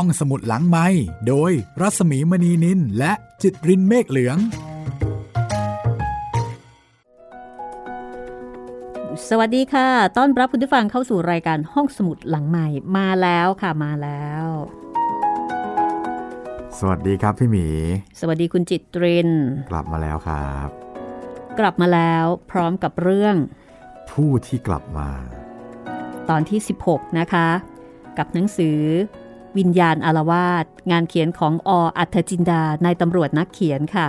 ห้องสมุดหลังไม้โดยรัสมีมณีนินและจิตรินเมฆเหลือง สวัสดีค่ะ ต้อนรับคุณผู้ฟังเข้าสู่รายการห้องสมุดหลังใหม่มาแล้วค่ะมาแล้ว สวัสดีครับพี่หมี สวัสดีคุณจิตริน กลับมาแล้วครับ กลับมาแล้วพร้อมกับเรื่อง ผู้ที่กลับมา ตอนที่ 16 นะคะ กับหนังสือ วิญญาณอารวาสงานเขียนของออัธจินดานายตำรวจนักเขียนค่ะ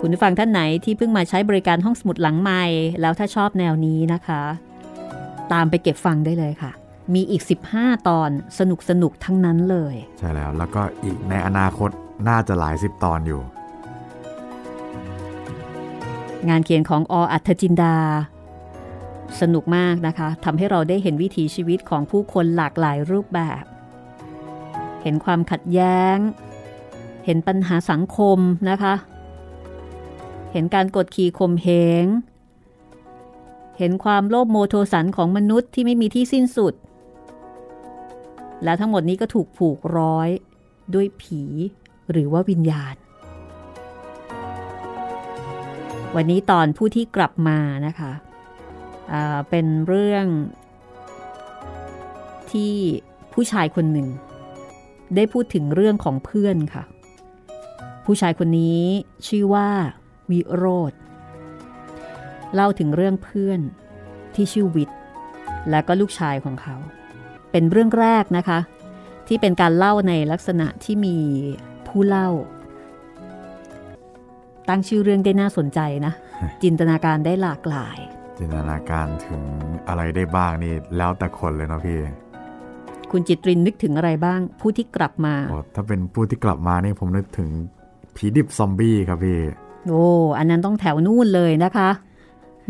คุณผู้ฟังท่านไหนที่เพิ่งมาใช้บริการห้องสมุดหลังใหม่ แล้วถ้าชอบแนวนี้นะคะ ตามไปเก็บฟังได้เลยค่ะ มีอีก 15 ตอนสนุกสนุกทั้งนั้นเลย ใช่แล้วแล้วก็อีกในอนาคตน่าจะหลายสิบตอนอยู่ งานเขียนของออัธจินดา สนุกมากนะคะทำให้เราได้เห็นวิถีชีวิตของผู้คนหลากหลายรูปแบบ เห็นความขัดแย้ง เห็นปัญหาสังคมนะคะ เห็นการกดขี่ข่มเหงเห็นความโลภโมโทสันของมนุษย์ที่ไม่มีที่สิ้นสุด และทั้งหมดนี้ก็ถูกผูกร้อยด้วยผีหรือว่าวิญญาณ วันนี้ตอนผู้ที่กลับมานะคะ เป็นเรื่องที่ผู้ชายคนหนึ่ง ได้พูดถึงเรื่องของเพื่อนค่ะ ผู้ชายคนนี้ชื่อว่าวิโรธเล่าถึงเรื่องเพื่อนที่ชื่อวิทย์และก็ลูกชายของเขา เป็นเรื่องแรกนะคะ ที่เป็นการเล่าในลักษณะที่มีผู้เล่า ตั้งชื่อเรื่องได้น่าสนใจนะ จินตนาการได้หลากหลาย จินตนาการถึงอะไรได้บ้างนี่แล้วแต่คนเลยเนาะพี่ คุณจิตรินนึกถึงอะไรบ้าง ผู้ที่กลับมาโอ้ถ้าเป็นผู้ที่กลับมานี่ผมนึกถึงผีดิบซอมบี้ครับพี่ โอ้อันนั้นต้องแถวนู่นเลยนะคะ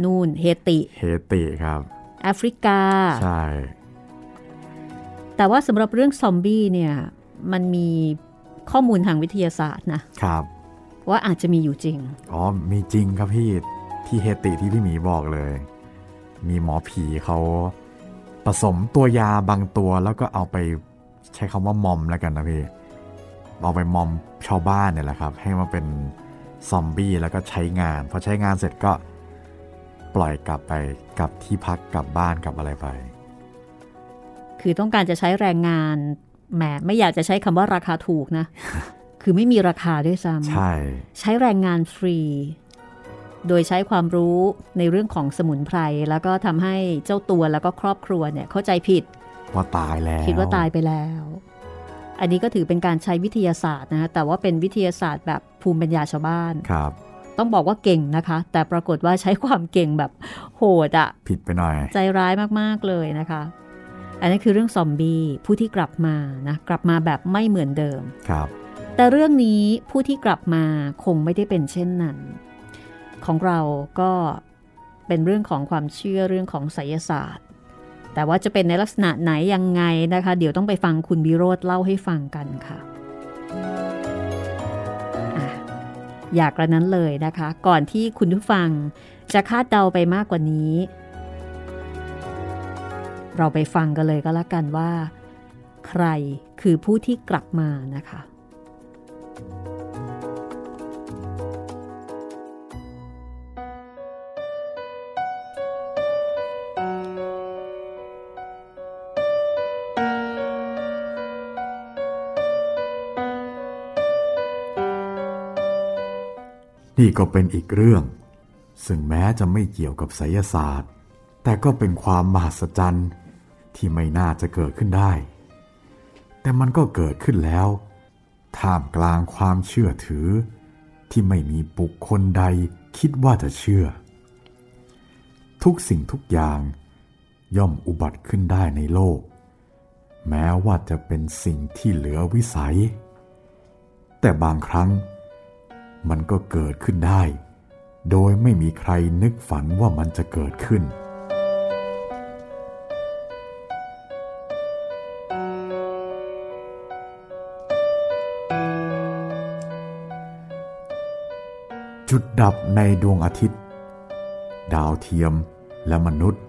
นู่นเฮติ เฮติครับ แอฟริกา ใช่ แต่ว่าสำหรับเรื่องซอมบี้เนี่ย มันมีข้อมูลทางวิทยาศาสตร์นะครับ ว่าอาจจะมีอยู่จริง อ๋อ มีจริงครับพี่ ที่เฮติที่พี่หมีบอกเลย มีหมอผีเขาผสมตัวยาบางตัวแล้วก็เอาไปใช้คำว่ามอมแล้วกันนะพี่เอาไปมอมชาวบ้านเนี่ยแหละครับ ให้มาเป็นซอมบี้แล้วก็ใช้งานพอใช้งานเสร็จก็ปล่อยกลับไปกลับที่พักกลับบ้านกลับอะไรไป คือต้องการจะใช้แรงงานแหมไม่อยากจะใช้คำว่าราคาถูกนะ คือไม่มีราคาด้วยซ้ำใช่ ใช้แรงงานฟรี โดยใช้ความรู้ในเรื่องของสมุนไพร แล้วก็ทำให้เจ้าตัวแล้วก็ครอบครัวเนี่ยเข้าใจผิด ว่าตายแล้ว คิดว่าตายไปแล้ว อันนี้ก็ถือเป็นการใช้วิทยาศาสตร์นะแต่ว่าเป็นวิทยาศาสตร์แบบภูมิปัญญาชาวบ้านครับ ต้องบอกว่าเก่งนะคะ แต่ปรากฏว่าใช้ความเก่งแบบโหดอะผิดไปหน่อย ใจร้ายมากๆเลยนะคะ อันนี้คือเรื่องซอมบี้ผู้ที่กลับมานะกลับมาแบบไม่เหมือนเดิมครับ แต่เรื่องนี้ผู้ที่กลับมาคงไม่ได้เป็นเช่นนั้น ของเราก็เป็นเรื่องของความเชื่อเรื่องของไสยศาสตร์ แต่ว่าจะเป็นในลักษณะไหนยังไงนะคะ เดี๋ยวต้องไปฟังคุณบิโรธเล่าให้ฟังกันค่ะอยากกระนั้นเลยนะคะ ก่อนที่คุณผู้ฟังจะคาดเดาไปมากกว่านี้ เราไปฟังกันเลยก็แล้วกันว่า ใครคือผู้ที่กลับมานะคะ นี่ก็เป็นอีกเรื่อง ซึ่งแม้จะไม่เกี่ยวกับไสยศาสตร์ แต่ก็เป็นความมหัศจรรย์ที่ไม่น่าจะเกิดขึ้นได้ แต่มันก็เกิดขึ้นแล้ว ท่ามกลางความเชื่อถือ ที่ไม่มีบุคคลใดคิดว่าจะเชื่อ ทุกสิ่งทุกอย่างย่อมอุบัติขึ้นได้ในโลก แม้ว่าจะเป็นสิ่งที่เหลือวิสัย แต่บางครั้ง มันก็เกิดขึ้นได้ โดยไม่มีใครนึกฝันว่ามันจะเกิดขึ้น จุดดับในดวงอาทิตย์ ดาวเทียมและมนุษย์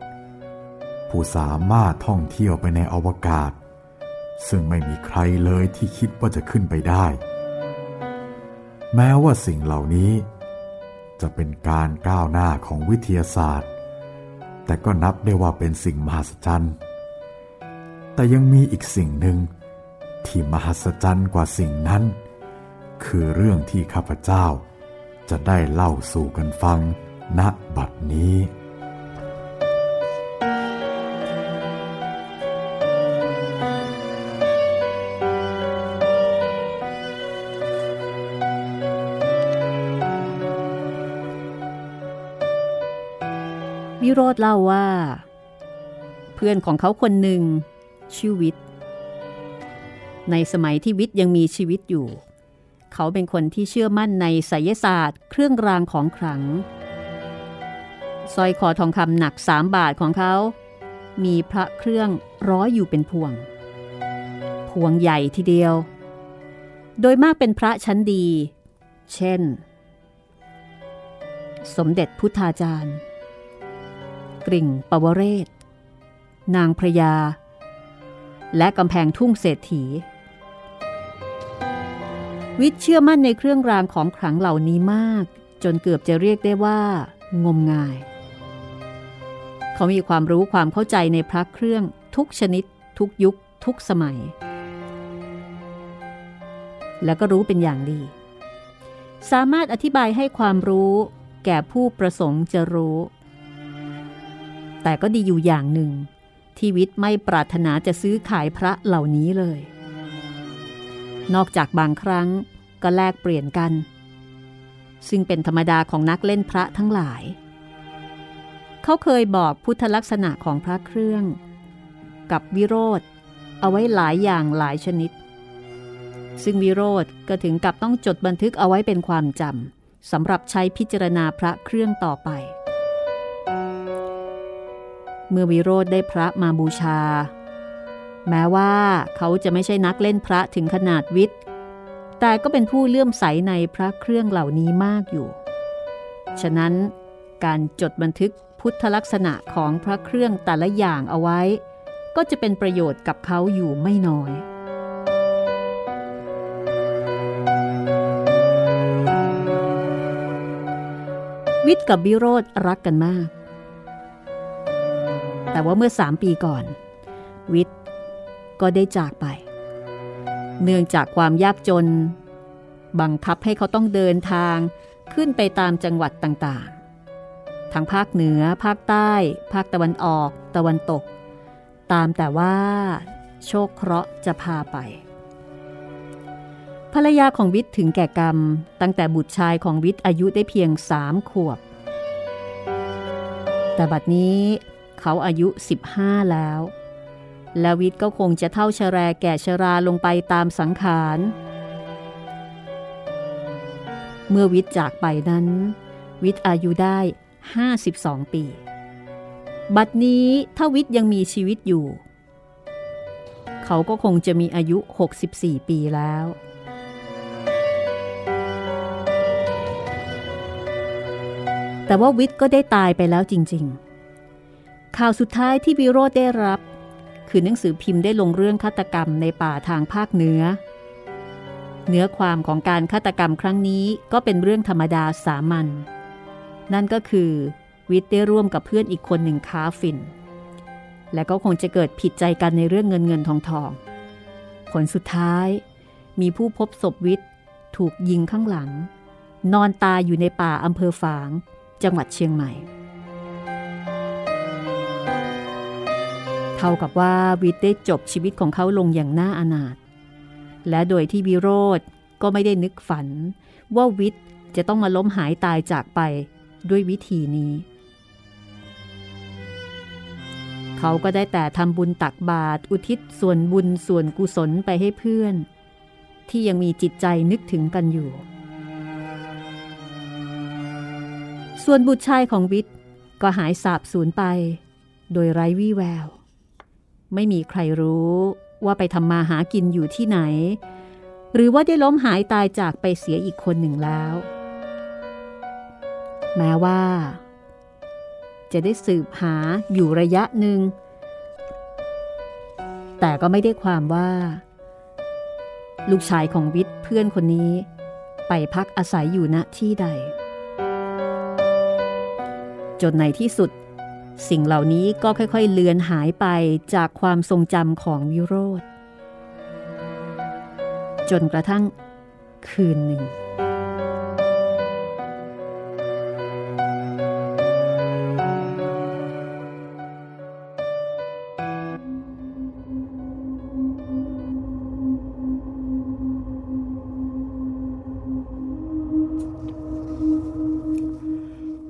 ผู้สามารถท่องเที่ยวไปในอวกาศ ซึ่งไม่มีใครเลยที่คิดว่าจะขึ้นไปได้ แม้ว่าสิ่งเหล่านี้ จะเป็นการก้าวหน้าของวิทยาศาสตร์ แต่ก็นับได้ว่าเป็นสิ่งมหัศจรรย์ แต่ยังมีอีกสิ่งหนึ่งที่มหัศจรรย์กว่าสิ่งนั้น คือเรื่องที่ข้าพเจ้าจะได้เล่าสู่กันฟังณบัดนี้ โรธเล่าว่า เพื่อนของเขาคนหนึ่งชื่อวิทย์ในสมัยที่วิทย์ยังมีชีวิตอยู่ เขาเป็นคนที่เชื่อมั่นในไสยศาสตร์ เครื่องรางของขลังสร้อยคอทองคำหนักสามบาทของเขา มีพระเครื่องร้อยอยู่เป็นพวง พวงใหญ่ทีเดียว โดยมากเป็นพระชั้นดี เช่น สมเด็จพุทธาจารย์ กริ่งปวเรศ นางพระยา และกำแพงทุ่งเศรษฐี วิทย์เชื่อมั่นในเครื่องรางของขลังเหล่านี้มาก จนเกือบจะเรียกได้ว่า งมงาย เขามีความรู้ความเข้าใจในพระเครื่องทุกชนิด ทุกยุค ทุกสมัย แล้วก็รู้เป็นอย่างดี สามารถอธิบายให้ความรู้แก่ผู้ประสงค์จะรู้ แต่ก็ดีอยู่อย่างหนึ่ง ที่วิทย์ไม่ปรารถนาจะซื้อขายพระเหล่านี้เลย นอกจากบางครั้งก็แลกเปลี่ยนกัน ซึ่งเป็นธรรมดาของนักเล่นพระทั้งหลาย เขาเคยบอกพุทธลักษณะของพระเครื่อง กับวิโรธเอาไว้หลายอย่างหลายชนิด ซึ่งวิโรธก็ถึงกับต้องจดบันทึกเอาไว้เป็นความจำสำหรับใช้พิจารณาพระเครื่องต่อไป เมื่อวิโรธได้พระมาบูชา แม้ว่าเขาจะไม่ใช่นักเล่นพระถึงขนาดวิทย์ แต่ก็เป็นผู้เลื่อมใสในพระเครื่องเหล่านี้มากอยู่ ฉะนั้นการจดบันทึกพุทธลักษณะของพระเครื่องแต่ละอย่างเอาไว้ ก็จะเป็นประโยชน์กับเขาอยู่ไม่น้อยวิทย์กับวิโรธรักกันมาก แต่ว่าเมื่อสามปีก่อน วิทย์ก็ได้จากไป เนื่องจากความยากจน บังคับให้เขาต้องเดินทางขึ้นไปตามจังหวัดต่างๆ ทั้งภาคเหนือ ภาคใต้ ภาคตะวันออก ตะวันตก ตามแต่ว่า โชคเคราะห์จะพาไป ภรรยาของวิทย์ถึงแก่กรรม ตั้งแต่บุตรชายของวิทย์อายุได้เพียงสามขวบ แต่บัดนี้ เขาอายุ 15 แล้ว และวิทย์ก็คงจะเท่าชะแรแก่ชราลงไปตามสังขาร เมื่อวิทย์จากไปนั้น วิทย์อายุได้ 52 ปี บัดนี้ถ้าวิทย์ยังมีชีวิตอยู่ เขาก็คงจะมีอายุ 64 ปีแล้วแต่ว่าวิทย์ก็ได้ตายไปแล้วจริงๆ ข่าวสุดท้ายที่วิโรธได้รับ คือหนังสือพิมพ์ได้ลงเรื่องฆาตกรรมในป่าทางภาคเหนือ เนื้อความของการฆาตกรรมครั้งนี้ก็เป็นเรื่องธรรมดาสามัญนั่นก็คือวิทย์ได้ร่วมกับเพื่อนอีกคนหนึ่งค้าฝิ่น และก็คงจะเกิดผิดใจกันในเรื่องเงินเงินทองทอง ผลสุดท้าย มีผู้พบศพวิทย์ถูกยิงข้างหลัง นอนตายอยู่ในป่าอำเภอฝาง จังหวัดเชียงใหม่ เท่ากับว่าวิทย์ได้จบชีวิตของเขาลงอย่างน่าอนาถ และโดยที่วิโรธก็ไม่ได้นึกฝัน ว่าวิทย์จะต้องมาล้มหายตายจากไปด้วยวิธีนี้ เขาก็ได้แต่ทำบุญตักบาตรอุทิศส่วนบุญส่วนกุศลไปให้เพื่อน ที่ยังมีจิตใจนึกถึงกันอยู่ ส่วนบุตรชายของวิทย์ก็หายสาบสูญไป โดยไร้วี่แวว ไม่มีใครรู้ว่าไปทำมาหากินอยู่ที่ไหน หรือว่าได้ล้มหายตายจากไปเสียอีกคนหนึ่งแล้ว แม้ว่า จะได้สืบหาอยู่ระยะหนึ่ง แต่ก็ไม่ได้ความว่า ลูกชายของวิทย์เพื่อนคนนี้ ไปพักอาศัยอยู่ณที่ใด จนในที่สุด สิ่งเหล่านี้ก็ค่อยๆ เลือนหายไปจากความทรงจำของวิโรธจนกระทั่งคืนหนึ่ง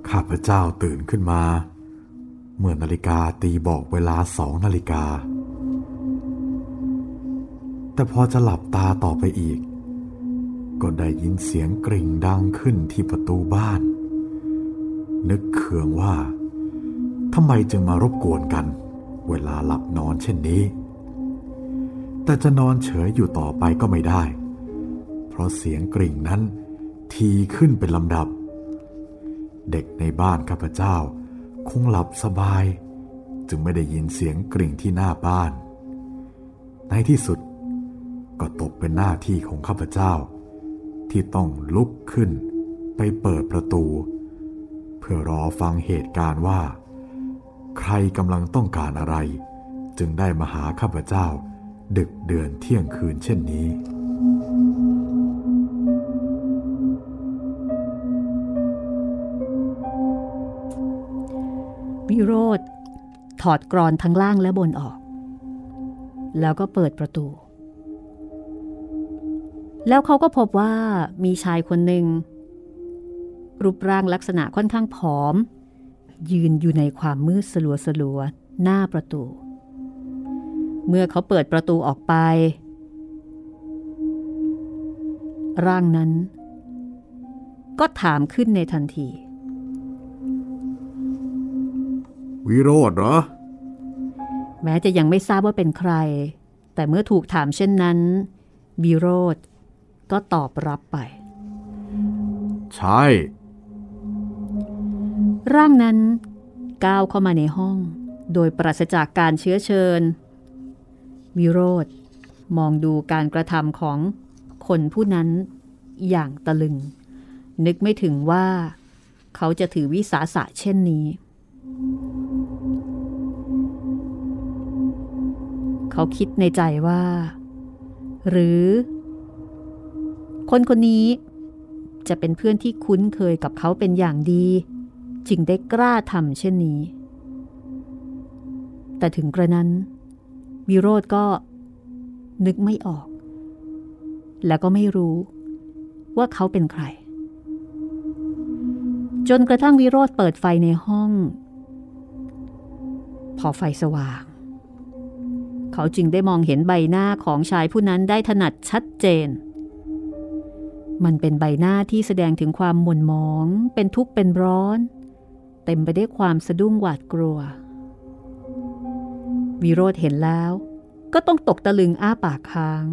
ข้าพเจ้าตื่นขึ้นมา เมื่อนาฬิกาตีบอกเวลาสองนาฬิกา แต่พอจะหลับตาต่อไปอีก ก็ได้ยินเสียงกริ่งดังขึ้นที่ประตูบ้าน นึกเคืองว่าทำไมจึงมารบกวนกัน เวลาหลับนอนเช่นนี้ แต่จะนอนเฉยอยู่ต่อไปก็ไม่ได้ เพราะเสียงกริ่งนั้นทีขึ้นเป็นลำดับ เด็กในบ้านข้าพเจ้า คงหลับสบาย จึงไม่ได้ยินเสียงกริ่งที่หน้าบ้าน ในที่สุดก็ตกเป็นหน้าที่ของข้าพเจ้า ที่ต้องลุกขึ้นไปเปิดประตู เพื่อรอฟังเหตุการณ์ว่า ใครกำลังต้องการอะไร จึงได้มาหาข้าพเจ้า ดึกเดือนเที่ยงคืนเช่นนี้ วิโรธถอดกรอนทั้งล่างและบนออก แล้วก็เปิดประตู แล้วเขาก็พบว่ามีชายคนหนึ่ง รูปร่างลักษณะค่อนข้างผอม ยืนอยู่ในความมืดสลัวสลัวหน้าประตู เมื่อเขาเปิดประตูออกไป ร่างนั้น ก็ถามขึ้นในทันที วิโรธเหรอ แม้จะยังไม่ทราบว่าเป็นใคร แต่เมื่อถูกถามเช่นนั้น วิโรธก็ตอบรับไป ใช่ ร่างนั้นก้าวเข้ามาในห้อง โดยปราศจากการเชื้อเชิญ วิโรธมองดูการกระทำของคนผู้นั้นอย่างตะลึง นึกไม่ถึงว่า เขาจะถือวิสาสะเช่นนี้ เขาคิดในใจว่า หรือ คนคนนี้จะเป็นเพื่อนที่คุ้นเคยกับเขาเป็นอย่างดี จึงได้กล้าทำเช่นนี้ แต่ถึงกระนั้น วิโรธก็นึกไม่ออก แล้วก็ไม่รู้ว่าเขาเป็นใคร จนกระทั่งวิโรธเปิดไฟในห้อง พอไฟสว่าง เขาจึงได้มองเห็นใบหน้าของชายผู้นั้นได้ถนัดชัดเจน มันเป็นใบหน้าที่แสดงถึงความหม่นหมอง เป็นทุกข์เป็นร้อน เต็มไปด้วยความสะดุ้งหวาดกลัว วิโรธเห็นแล้วก็ต้องตกตะลึงอ้าปากค้าง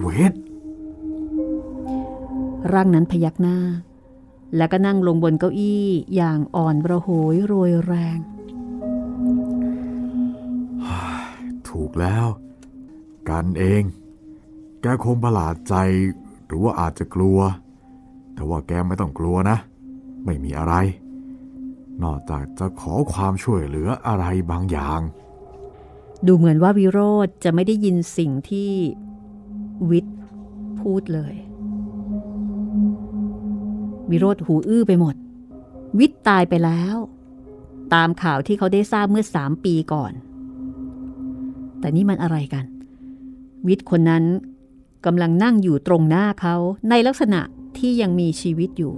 เวทร่างนั้นพยักหน้า แล้วก็นั่งลงบนเก้าอี้อย่างอ่อนระโหยโรยแรง ถูกแล้ว กันเอง แกคงประหลาดใจหรือว่าอาจจะกลัว แต่ว่าแกไม่ต้องกลัวนะ ไม่มีอะไร นอกจากจะขอความช่วยเหลืออะไรบางอย่าง ดูเหมือนว่าวิโรธจะไม่ได้ยินสิ่งที่วิทย์พูดเลย วิโรธหูอื้อไปหมด วิทย์ตายไปแล้ว ตามข่าวที่เขาได้ทราบเมื่อสามปีก่อน แต่นี่มันอะไรกัน วิทย์คนนั้นกำลังนั่งอยู่ตรงหน้าเขาในลักษณะที่ยังมีชีวิตอยู่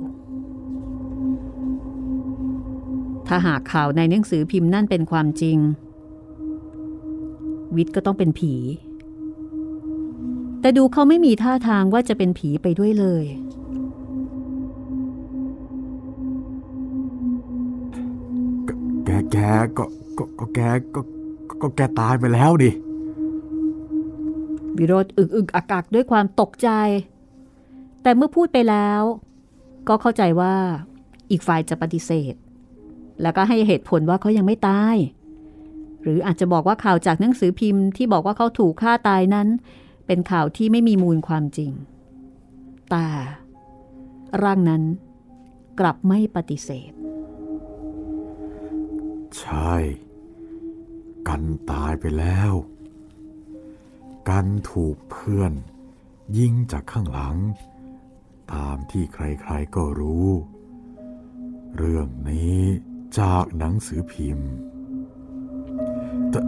ถ้าหากข่าวในหนังสือพิมพ์นั่นเป็นความจริง วิทย์ก็ต้องเป็นผี แต่ดูเขาไม่มีท่าทางว่าจะเป็นผีไปด้วยเลย แกแกก็ก็แกก็ก็แกตายไปแล้วดิวิโรธอึกอึกอักอักด้วยความตกใจ แต่เมื่อพูดไปแล้ว ก็เข้าใจว่าอีกฝ่ายจะปฏิเสธ แล้วก็ให้เหตุผลว่าเขายังไม่ตาย หรืออาจจะบอกว่าข่าวจากหนังสือพิมพ์ที่บอกว่าเขาถูกฆ่าตายนั้น เป็นข่าวที่ไม่มีมูลความจริง แต่ร่างนั้นกลับไม่ปฏิเสธ ใช่ กันตายไปแล้ว กันถูกเพื่อนยิงจากข้างหลัง ตามที่ใครๆก็รู้ เรื่องนี้จากหนังสือพิมพ์ถ้า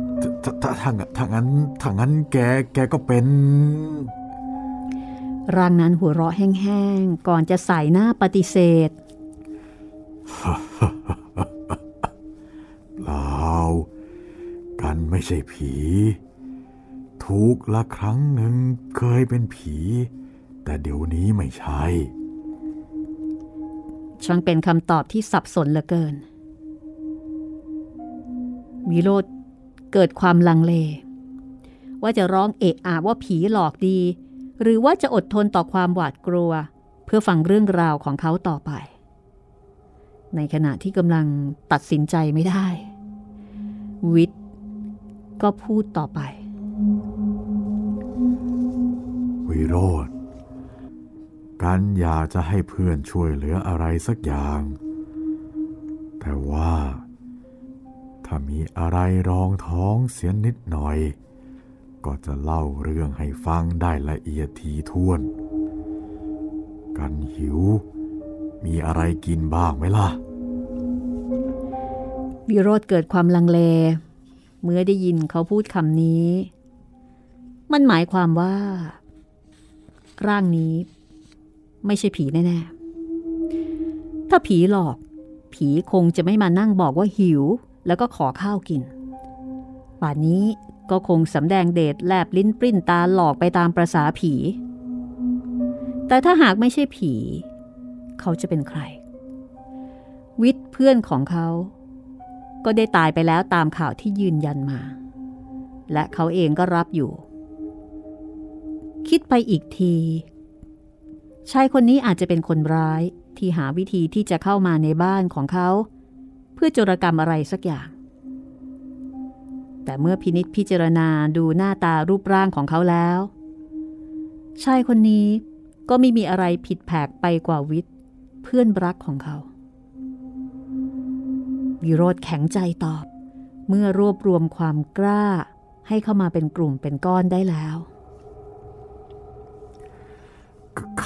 ถ้าถ้าถ้าถ้างั้นถ้างั้นแกแกก็เป็น ร่างนั้นหัวเราะแห้งๆ ก่อนจะใส่หน้าปฏิเสธ เปล่า กันไม่ใช่ผี ถูกละครั้งหนึ่งเคยเป็นผี แต่เดี๋ยวนี้ไม่ใช่ ช่างเป็นคำตอบที่สับสนเหลือเกิน วิโรธเกิดความลังเล ว่าจะร้องเอะอะว่าผีหลอกดี หรือว่าจะอดทนต่อความหวาดกลัว เพื่อฟังเรื่องราวของเขาต่อไป ในขณะที่กำลังตัดสินใจไม่ได้ วิทย์ก็พูดต่อไป วิโรธกันอยากจะให้เพื่อนช่วยเหลืออะไรสักอย่าง แต่ว่า ถ้ามีอะไรรองท้องเสียนิดหน่อย ก็จะเล่าเรื่องให้ฟังได้ละเอียดทีท่วน กันหิว มีอะไรกินบ้างไหมล่ะ วิโรธเกิดความลังเล เมื่อได้ยินเขาพูดคำนี้ มันหมายความว่า ร่างนี้ ไม่ใช่ผีแน่ๆ ถ้าผีหลอก ผีคงจะไม่มานั่งบอกว่าหิว แล้วก็ขอข้าวกิน ป่านนี้ก็คงสำแดงเดชแลบลิ้นปริ้นตาหลอกไปตามประษาผี แต่ถ้าหากไม่ใช่ผี เขาจะเป็นใคร วิทย์เพื่อนของเขา ก็ได้ตายไปแล้วตามข่าวที่ยืนยันมา และเขาเองก็รับอยู่ คิดไปอีกทีชายคนนี้อาจจะเป็นคนร้ายที่หาวิธีที่จะเข้ามาในบ้านของเขา เพื่อจรกรรมอะไรสักอย่าง แต่เมื่อพินิษพิจารณาดูหน้าตารูปร่างของเขาแล้ว ชายคนนี้ก็ไม่มีอะไรผิดแผกไปกว่าวิทย์เพื่อนรักของเขา วิโรธแข็งใจตอบ เมื่อรวบรวมความกล้าให้เข้ามาเป็นกลุ่มเป็นก้อนได้แล้ว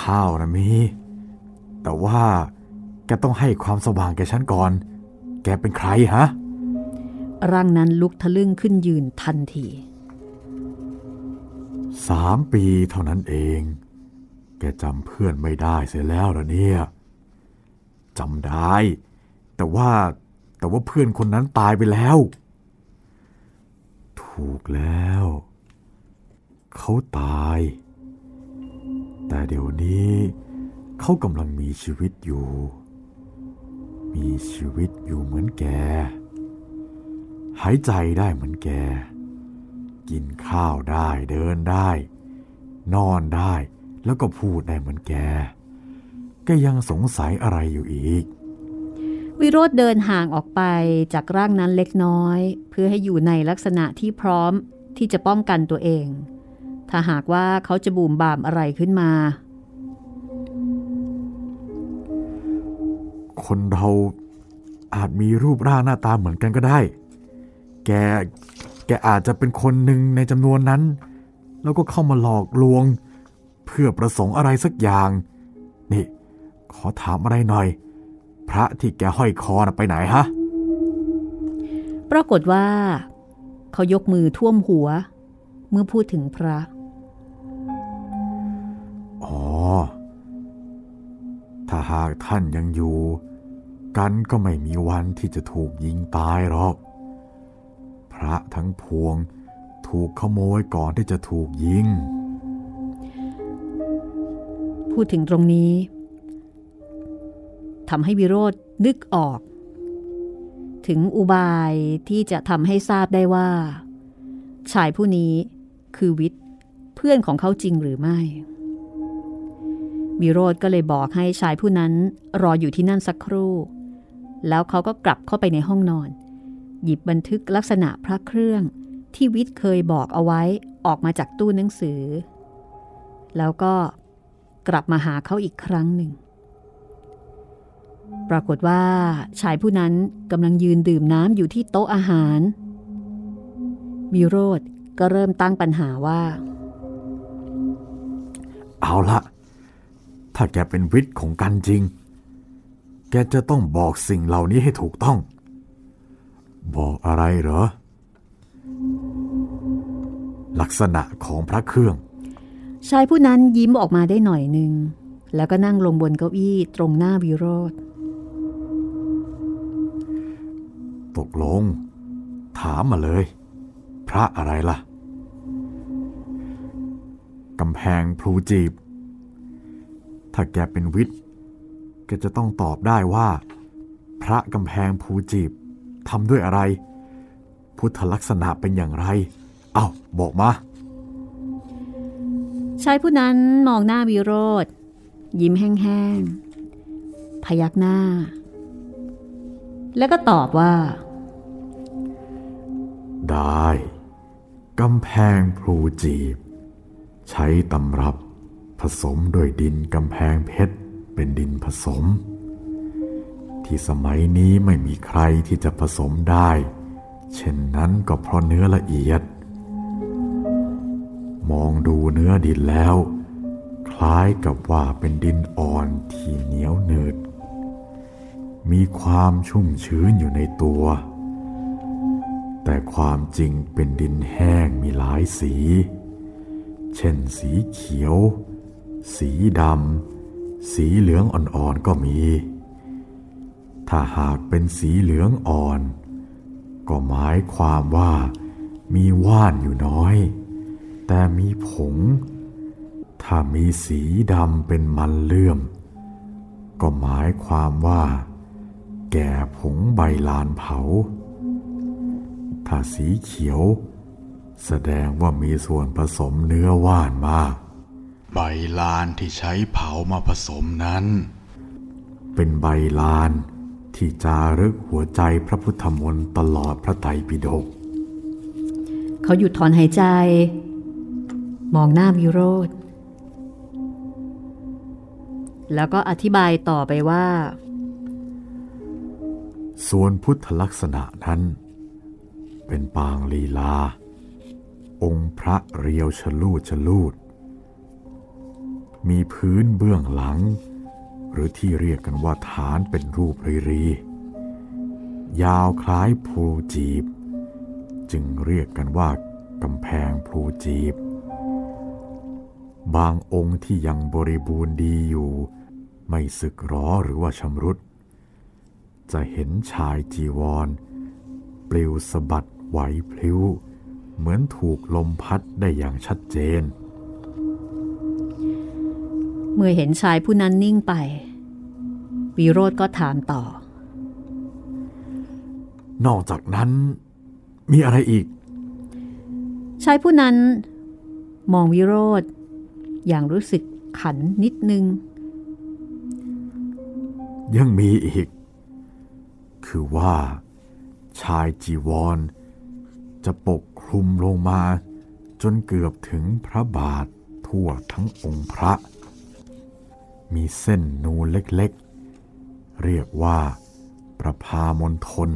ข้าวนะมี แต่ว่าแกต้องให้ความสว่างแกฉันก่อน แกเป็นใครฮะ ร่างนั้นลุกทะลึ่งขึ้นยืนทันทีสามปีเท่านั้นเอง แกจำเพื่อนไม่ได้เสียแล้วเหรอเนี่ยจำได้ แต่ว่า แต่ว่าเพื่อนคนนั้นตายไปแล้ว ถูกแล้ว เขาตาย แต่เดี๋ยวนี้ เขากำลังมีชีวิตอยู่ มีชีวิตอยู่เหมือนแก หายใจได้เหมือนแก กินข้าวได้เดินได้ นอนได้แล้วก็พูดได้เหมือนแกก็ยังสงสัยอะไรอยู่อีก วิโรธเดินห่างออกไปจากร่างนั้นเล็กน้อย เพื่อให้อยู่ในลักษณะที่พร้อมที่จะป้องกันตัวเอง ถ้าหากว่าเขาจะบูมบามอะไรขึ้นมา คนเราอาจมีรูปร่างหน้าตาเหมือนกันก็ได้ แก แกอาจจะเป็นคนหนึ่งในจำนวนนั้น แล้วก็เข้ามาหลอกลวง เพื่อประสงค์อะไรสักอย่าง นี่ ขอถามอะไรหน่อย พระที่แกห้อยคอนะไปไหนฮะ ปรากฏว่า เขายกมือท่วมหัว เมื่อพูดถึงพระ อ๋อ ถ้าหากท่านยังอยู่ กันก็ไม่มีวันที่จะถูกยิงตายหรอก พระทั้งพวงถูกขโมยก่อนที่จะถูกยิง พูดถึงตรงนี้ ทำให้วิโรธนึกออก ถึงอุบายที่จะทำให้ทราบได้ว่า ชายผู้นี้คือวิทย์เพื่อนของเขาจริงหรือไม่ วิโรธก็เลยบอกให้ชายผู้นั้นรออยู่ที่นั่นสักครู่ แล้วเขาก็กลับเข้าไปในห้องนอน หยิบบันทึกลักษณะพระเครื่องที่วิทย์เคยบอกเอาไว้ออกมาจากตู้หนังสือ แล้วก็กลับมาหาเขาอีกครั้งหนึ่ง ปรากฏว่าชายผู้นั้นกำลังยืนดื่มน้ำอยู่ที่โต๊ะอาหาร วิโรธก็เริ่มตั้งปัญหาว่า เอาละ ถ้าแกเป็นวิทย์ของกันจริง แกจะต้องบอกสิ่งเหล่านี้ให้ถูกต้อง บอกอะไรเหรอ ลักษณะของพระเครื่อง ชายผู้นั้นยิ้มออกมาได้หน่อยหนึ่งแล้วก็นั่งลงบนเก้าอี้ตรงหน้าวิโรธ ตกลง ถามมาเลย พระอะไรล่ะกำแพงพลูจีบ ถ้าแกเป็นวิทย์แกจะต้องตอบได้ว่า พระกำแพงพลูจีบทำด้วยอะไร พุทธลักษณะเป็นอย่างไร เอา้าบอกมาชายผู้นั้นมองหน้าวิโรธยิ้มแห้งๆ พยักหน้า แล้วก็ตอบว่า ได้กำแพงพลูจีบ ใช้ตำรับผสมด้วยดินกำแพงเพชรเป็นดินผสม ที่สมัยนี้ไม่มีใครที่จะผสมได้ เช่นนั้นก็เพราะเนื้อละเอียด มองดูเนื้อดินแล้ว คล้ายกับว่าเป็นดินอ่อนที่เหนียวหนืด มีความชุ่มชื้นอยู่ในตัว แต่ความจริงเป็นดินแห้งมีหลายสี เช่นสีเขียว สีดำ สีเหลืองอ่อนๆก็มี ถ้าหากเป็นสีเหลืองอ่อน ก็หมายความว่ามีว่านอยู่น้อย แต่มีผง ถ้ามีสีดำเป็นมันเลื่อม ก็หมายความว่า แก่ผงใบลานเผา ถ้าสีเขียว แสดงว่ามีส่วนผสมเนื้อว่านมาก ใบลานที่ใช้เผามาผสมนั้น เป็นใบลานที่จารึกหัวใจพระพุทธมนต์ตลอดพระไตรปิฎกเขาหยุดถอนหายใจ มองหน้าวิโรธแล้วก็อธิบายต่อไปว่า ส่วนพุทธลักษณะนั้น เป็นปางลีลา องค์พระเรียวชลูดชลูด มีพื้นเบื้องหลัง หรือที่เรียกกันว่าฐานเป็นรูปรีรี ยาวคล้ายพลูจีบ จึงเรียกกันว่ากำแพงพลูจีบ บางองค์ที่ยังบริบูรณ์ดีอยู่ ไม่สึกหรอหรือว่าชำรุด จะเห็นชายจีวร ปลิวสะบัดไหวพลิ้ว เหมือนถูกลมพัดได้อย่างชัดเจน เมื่อเห็นชายผู้นั้นนิ่งไป วิโรธก็ถามต่อ นอกจากนั้น มีอะไรอีก ชายผู้นั้น มองวิโรธอย่างรู้สึกขันนิดนึง ยังมีอีก คือว่า ชายจีวร จะปกคลุมลงมา จนเกือบถึงพระบาททั่วทั้งองค์พระ มีเส้นนูนเล็กๆ เรียกว่าประพามณฑล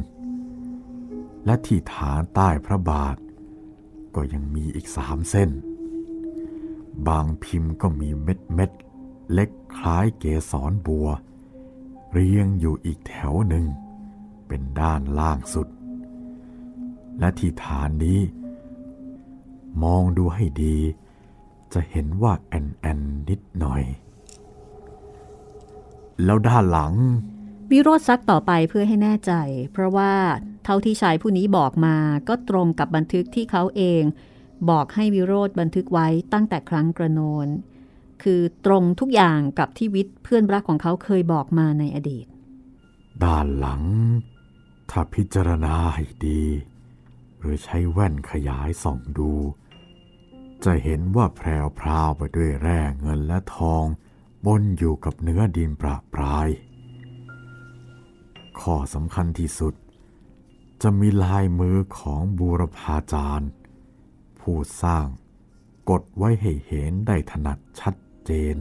และที่ฐานใต้พระบาท ก็ยังมีอีกสามเส้น บางพิมพ์ก็มีเม็ดเม็ดๆเล็กคล้ายเกสรบัว เรียงอยู่อีกแถวหนึ่ง เป็นด้านล่างสุด และที่ฐานนี้ มองดูให้ดี จะเห็นว่าแอนแอนนิดหน่อย แล้วด้านหลัง วิโรธซักต่อไปเพื่อให้แน่ใจ เพราะว่าเท่าที่ชายผู้นี้บอกมาก็ตรงกับบันทึกที่เขาเอง บอกให้วิโรธบันทึกไว้ตั้งแต่ครั้งกระโนนคือตรงทุกอย่างกับที่วิทย์เพื่อนรักของเขาเคยบอกมาในอดีต ด้านหลัง ถ้าพิจารณาให้ดี หรือใช้แว่นขยายส่องดู จะเห็นว่าแพรวพราวไปด้วยแร่เงินและทองบนอยู่กับเนื้อดินประปราย ข้อสำคัญที่สุด จะมีลายมือของบูรพาจารย์ ผู้สร้างกดไว้ให้เห็นได้ถนัดชัดเจน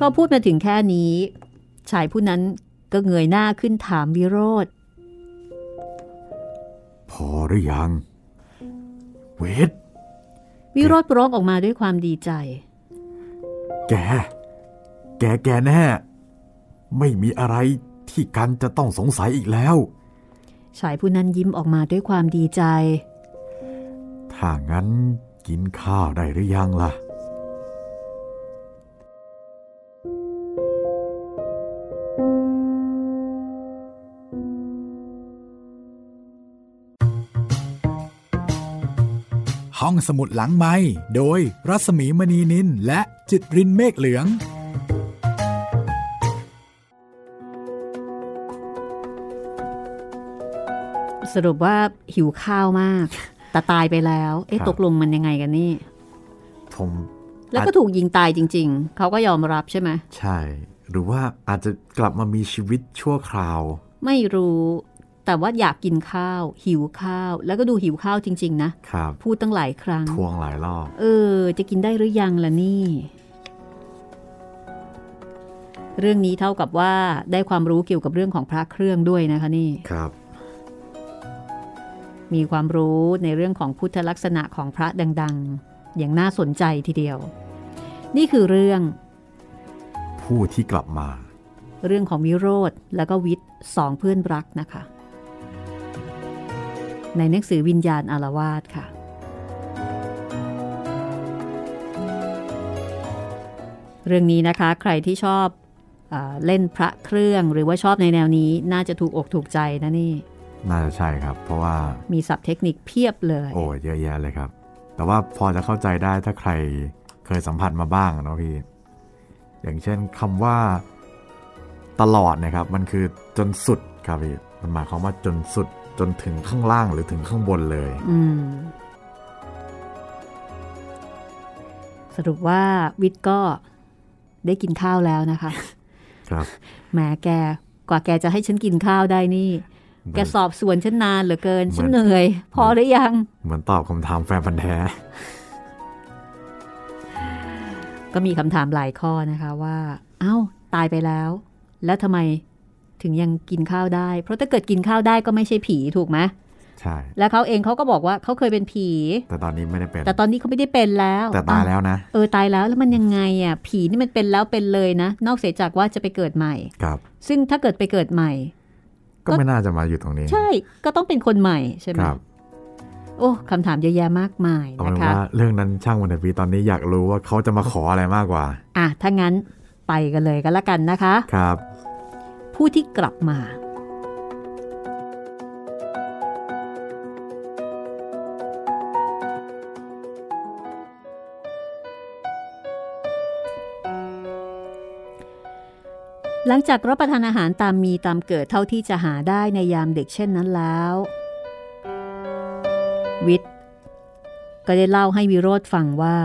ก็พูดมาถึงแค่นี้ ชายผู้นั้นก็เงยหน้าขึ้นถามวิโรธ พอหรือยัง เวท วิโรธร้องออกมาด้วยความดีใจ แก แกแกแน่ ไม่มีอะไรที่กันจะต้องสงสัยอีกแล้ว ชายผู้นั้นยิ้มออกมาด้วยความดีใจ ถ้างั้นกินข้าวได้หรือยังล่ะ ห้องสมุดหลังไม้โดยรัสมีมณีนินและจิตรินเมฆเหลือง สรุปว่าหิวข้าวมากแต่ตายไปแล้ว เอ๊ะครับตกลงมันยังไงกันนี่ ผมแล้วก็ถูกยิงตายจริง ๆ เขาก็ยอมรับใช่ไหม ใช่ หรือว่าอาจจะกลับมามีชีวิตชั่วคราว ไม่รู้ แต่ว่าอยากกินข้าว หิวข้าว แล้วก็ดูหิวข้าวจริง ๆ นะครับพูดตั้งหลายครั้ง ทวงหลายรอบ เออ จะกินได้หรือยังล่ะนี่ เรื่องนี้เท่ากับว่าได้ความรู้เกี่ยวกับเรื่องของพระเครื่องด้วยนะคะนี่ครับ มีความรู้ในเรื่องของพุทธลักษณะของพระดัง ๆ อย่างน่าสนใจทีเดียว นี่คือเรื่อง ผู้ที่กลับมา เรื่องของวิโรธแล้วก็วิทย์สองเพื่อนรักนะคะ ในหนังสือวิญญาณอารวาสค่ะ เรื่องนี้นะคะใครที่ชอบเออเล่นพระเครื่องหรือว่าชอบในแนวนี้น่าจะถูกอกถูกใจนะนี่ น่าจะใช่ครับ เพราะว่ามีศัพท์เทคนิคเพียบเลย โอ้เยอะแยะเลยครับ แต่ว่าพอจะเข้าใจได้ถ้าใครเคยสัมผัสมาบ้างเนาะพี่ อย่างเช่นคำว่าตลอดนะครับ มันคือจนสุดครับพี่มันหมายความว่าจนสุด จนถึงข้างล่างหรือถึงข้างบนเลยอืมสรุปว่าวิทย์ก็ได้กินข้าวแล้วนะคะ ครับแหมแกกว่าแกจะให้ฉันกินข้าวได้นี่ แกสอบสวนฉันนานเหลือเกิน ฉันเหนื่อย พอหรือยัง เหมือนตอบคำถามแฟนพันธ์แท้ ก็มีคำถามหลายข้อนะคะว่า เอ้า ตายไปแล้ว แล้วทำไม ถึงยังกินข้าวได้ เพราะถ้าเกิดกินข้าวได้ก็ไม่ใช่ผีถูกไหมใช่ แล้วเขาเองเขาก็บอกว่าเขาเคยเป็นผี แต่ตอนนี้ไม่ได้เป็น แต่ตอนนี้เขาไม่ได้เป็นแล้ว แต่ตายแล้วนะ เออตายแล้วแล้วมันยังไงอะ ผีนี่มันเป็นแล้วเป็นเลยนะ นอกเสียจากว่าจะไปเกิดใหม่ ครับ ซึ่งถ้าเกิดไปเกิดใหม่ ก็ไม่น่าจะมาอยู่ตรงนี้ ใช่ ก็ต้องเป็นคนใหม่ใช่ไหมครับโอ้คำถามเยอะแยะมากมายเอานะเป็นคะว่าเรื่องนั้นช่างวันเถอะพี่ตอนนี้อยากรู้ว่าเขาจะมาขออะไรมากกว่า อะถ้างั้นไปกันเลยกันละกันนะคะ ครับ ผู้ที่กลับมา หลังจากรับประทานอาหารตามมีตามเกิดเท่าที่จะหาได้ในยามเด็กเช่นนั้นแล้ว วิทย์ก็ได้เล่าให้วิโรธฟังว่า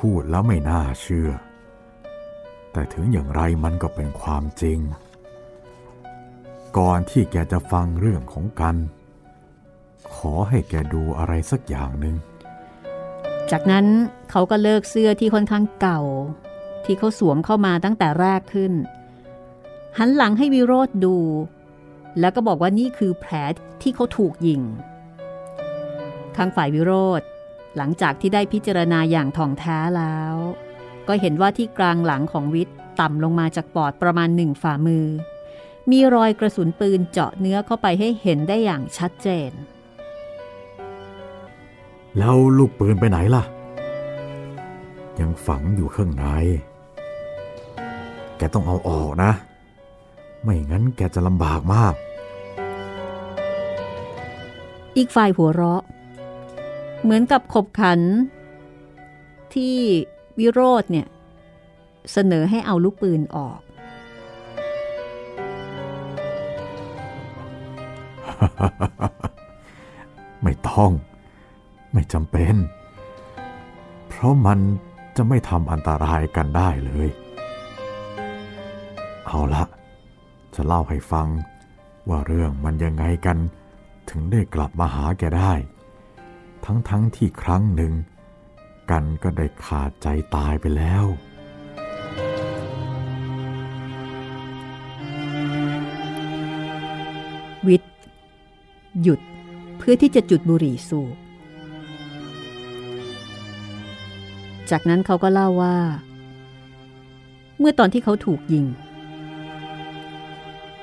พูดแล้วไม่น่าเชื่อ แต่ถึงอย่างไรมันก็เป็นความจริง ก่อนที่แกจะฟังเรื่องของกัน ขอให้แกดูอะไรสักอย่างหนึ่ง จากนั้นเขาก็เลิกเสื้อที่ค่อนข้างเก่า ที่เขาสวมเข้ามาตั้งแต่แรกขึ้น หันหลังให้วิโรธดู แล้วก็บอกว่านี่คือแผลที่เขาถูกยิง ทางฝ่ายวิโรธ หลังจากที่ได้พิจารณาอย่างถ่องแท้แล้ว ก็เห็นว่าที่กลางหลังของวิทย์ต่ำลงมาจากปอดประมาณหนึ่งฝ่ามือ มีรอยกระสุนปืนเจาะเนื้อเข้าไปให้เห็นได้อย่างชัดเจน แล้วลูกปืนไปไหนล่ะ ยังฝังอยู่ข้างใน แกต้องเอาออกนะ ไม่งั้นแกจะลำบากมาก อีกฝ่ายหัวเราะ เหมือนกับขบขัน ที่วิโรธเนี่ย เสนอให้เอาลูกปืนออก ไม่ต้อง ไม่จำเป็น เพราะมันจะไม่ทำอันตรายกันได้เลย เอาละจะเล่าให้ฟังว่าเรื่องมันยังไงกัน ถึงได้กลับมาหาแกได้ ทั้งๆทที่ครั้งหนึ่ง กันก็ได้ขาดใจตายไปแล้ว วิทย์หยุดเพื่อที่จะจุดบุหรี่สูบ จากนั้นเขาก็เล่าว่า เมื่อตอนที่เขาถูกยิง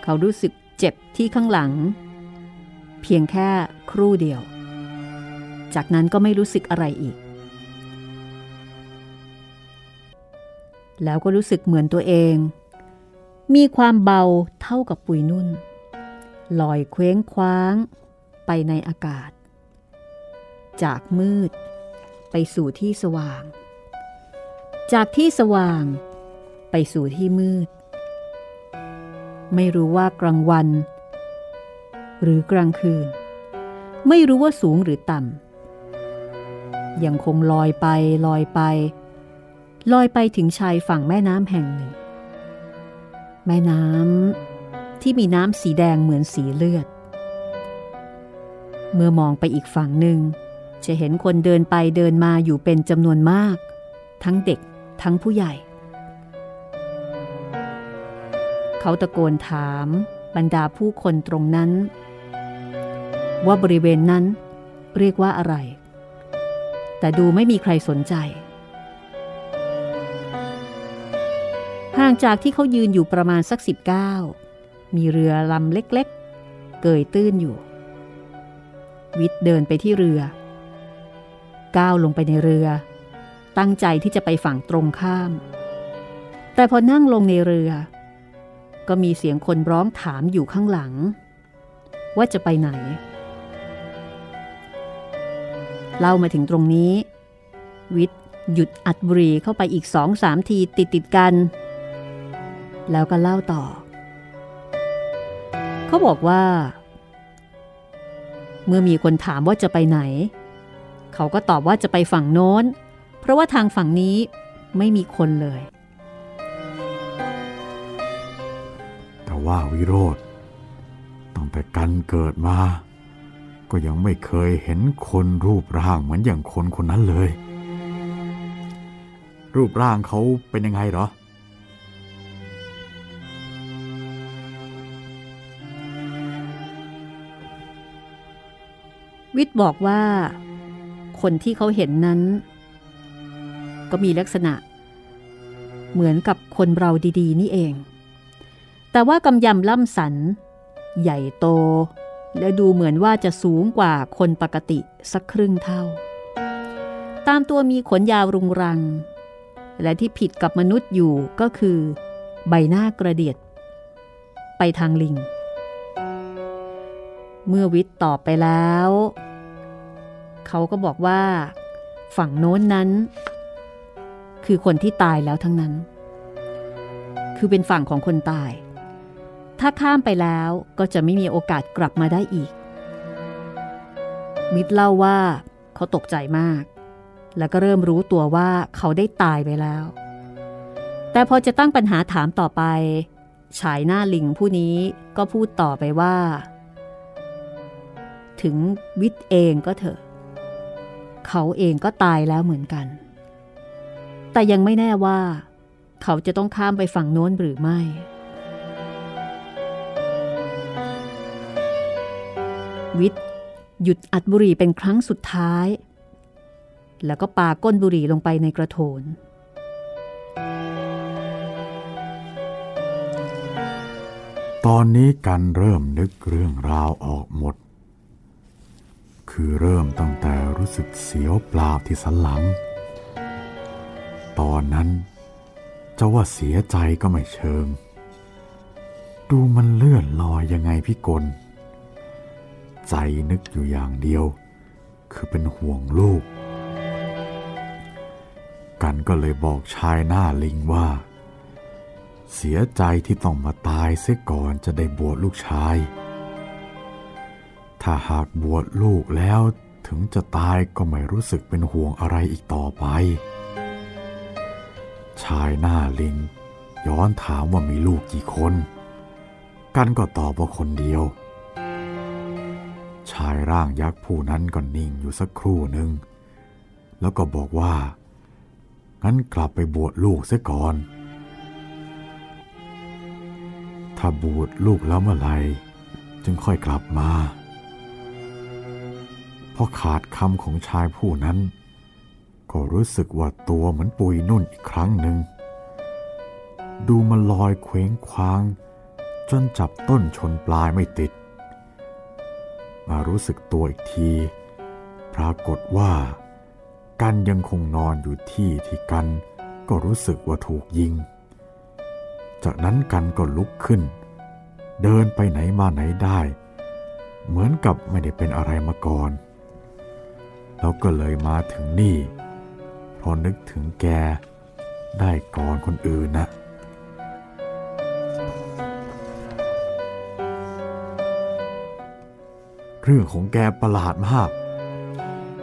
เขารู้สึกเจ็บที่ข้างหลัง เพียงแค่ครู่เดียว จากนั้นก็ไม่รู้สึกอะไรอีก แล้วก็รู้สึกเหมือนตัวเอง มีความเบาเท่ากับปุยนุ่น ลอยเคว้งคว้างไปในอากาศ จากมืด ไปสู่ที่สว่าง จากที่สว่าง ไปสู่ที่มืด ไม่รู้ว่ากลางวัน หรือกลางคืน ไม่รู้ว่าสูงหรือต่ำ ยังคงลอยไปลอยไป ลอยไปถึงชายฝั่งแม่น้ำแห่งหนึ่ง แม่น้ำที่มีน้ำสีแดงเหมือนสีเลือด เมื่อมองไปอีกฝั่งหนึ่ง จะเห็นคนเดินไปเดินมาอยู่เป็นจำนวนมาก ทั้งเด็กทั้งผู้ใหญ่ เขาตะโกนถามบรรดาผู้คนตรงนั้น ว่าบริเวณนั้นเรียกว่าอะไร แต่ดูไม่มีใครสนใจ ห่างจากที่เขายืนอยู่ประมาณสักสิบเก้ามีเรือลำเล็กๆ เกยตื้นอยู่ วิทย์เดินไปที่เรือ ก้าวลงไปในเรือ ตั้งใจที่จะไปฝั่งตรงข้าม แต่พอนั่งลงในเรือ ก็มีเสียงคนร้องถามอยู่ข้างหลัง ว่าจะไปไหน เล่ามาถึงตรงนี้ วิทย์หยุดอัดบุหรี่เข้าไปอีกสองสามทีติดติดกัน แล้วก็เล่าต่อ เขาบอกว่า เมื่อมีคนถามว่าจะไปไหน เขาก็ตอบว่าจะไปฝั่งโน้น เพราะว่าทางฝั่งนี้ไม่มีคนเลย แต่ว่าวิโรธตั้งแต่กันเกิดมา ก็ยังไม่เคยเห็นคนรูปร่างเหมือนอย่างคนคนนั้นเลย รูปร่างเขาเป็นยังไงเหรอ วิทย์บอกว่า คนที่เขาเห็นนั้น ก็มีลักษณะ เหมือนกับคนเราดี ๆ นี่เอง แต่ว่ากำยำล่ำสัน ใหญ่โต และดูเหมือนว่าจะสูงกว่าคนปกติสักครึ่งเท่า ตามตัวมีขนยาวรุงรัง และที่ผิดกับมนุษย์อยู่ก็คือ ใบหน้ากระเดียด ไปทางลิง เมื่อวิทย์ตอบไปแล้ว เขาก็บอกว่า ฝั่งโน้นนั้น คือคนที่ตายแล้วทั้งนั้น คือเป็นฝั่งของคนตาย ถ้าข้ามไปแล้วก็จะไม่มีโอกาสกลับมาได้อีก มิตรเล่าว่าเขาตกใจมาก แล้วก็เริ่มรู้ตัวว่าเขาได้ตายไปแล้ว แต่พอจะตั้งปัญหาถามต่อไปฉายหน้าลิงผู้นี้ก็พูดต่อไปว่า ถึงวิทย์เองก็เถอะ เขาเองก็ตายแล้วเหมือนกัน แต่ยังไม่แน่ว่า เขาจะต้องข้ามไปฝั่งโน้นหรือไม่ วิทย์ หยุดอัดบุหรี่เป็นครั้งสุดท้าย แล้วก็ปาก้นบุหรี่ลงไปในกระโถน ตอนนี้กันเริ่มนึกเรื่องราวออกหมด คือเริ่มตั้งแต่รู้สึกเสียวเปล่าที่สันหลัง ตอนนั้นจะว่าเสียใจก็ไม่เชิง ดูมันเลื่อนลอยยังไงพี่กล ใจนึกอยู่อย่างเดียว คือเป็นห่วงลูก กันก็เลยบอกชายหน้าลิงว่า เสียใจที่ต้องมาตายเสียก่อนจะได้บวชลูกชาย ถ้าหากบวชลูกแล้วถึงจะตายก็ไม่รู้สึกเป็นห่วงอะไรอีกต่อไป ชายหน้าลิง ย้อนถามว่ามีลูกกี่คน กันก็ตอบว่าคนเดียว ชายร่างยักษ์ผู้นั้นก็นิ่งอยู่สักครู่หนึ่ง แล้วก็บอกว่า งั้นกลับไปบวชลูกเสียก่อน ถ้าบวชลูกแล้วเมื่อไหร่จึงค่อยกลับมาพอขาดคำของชายผู้นั้น ก็รู้สึกว่าตัวเหมือนปุยนุ่นอีกครั้งหนึ่ง ดูมันลอยเคว้งคว้าง จนจับต้นชนปลายไม่ติด มารู้สึกตัวอีกที ปรากฏว่า กันยังคงนอนอยู่ที่ที่กันก็รู้สึกว่าถูกยิง จากนั้นกันก็ลุกขึ้น เดินไปไหนมาไหนได้ เหมือนกับไม่ได้เป็นอะไรมาก่อนแล้วก็เลยมาถึงนี่เพราะนึกถึงแกได้ก่อนคนอื่นนะ เรื่องของแกประหลาดมาก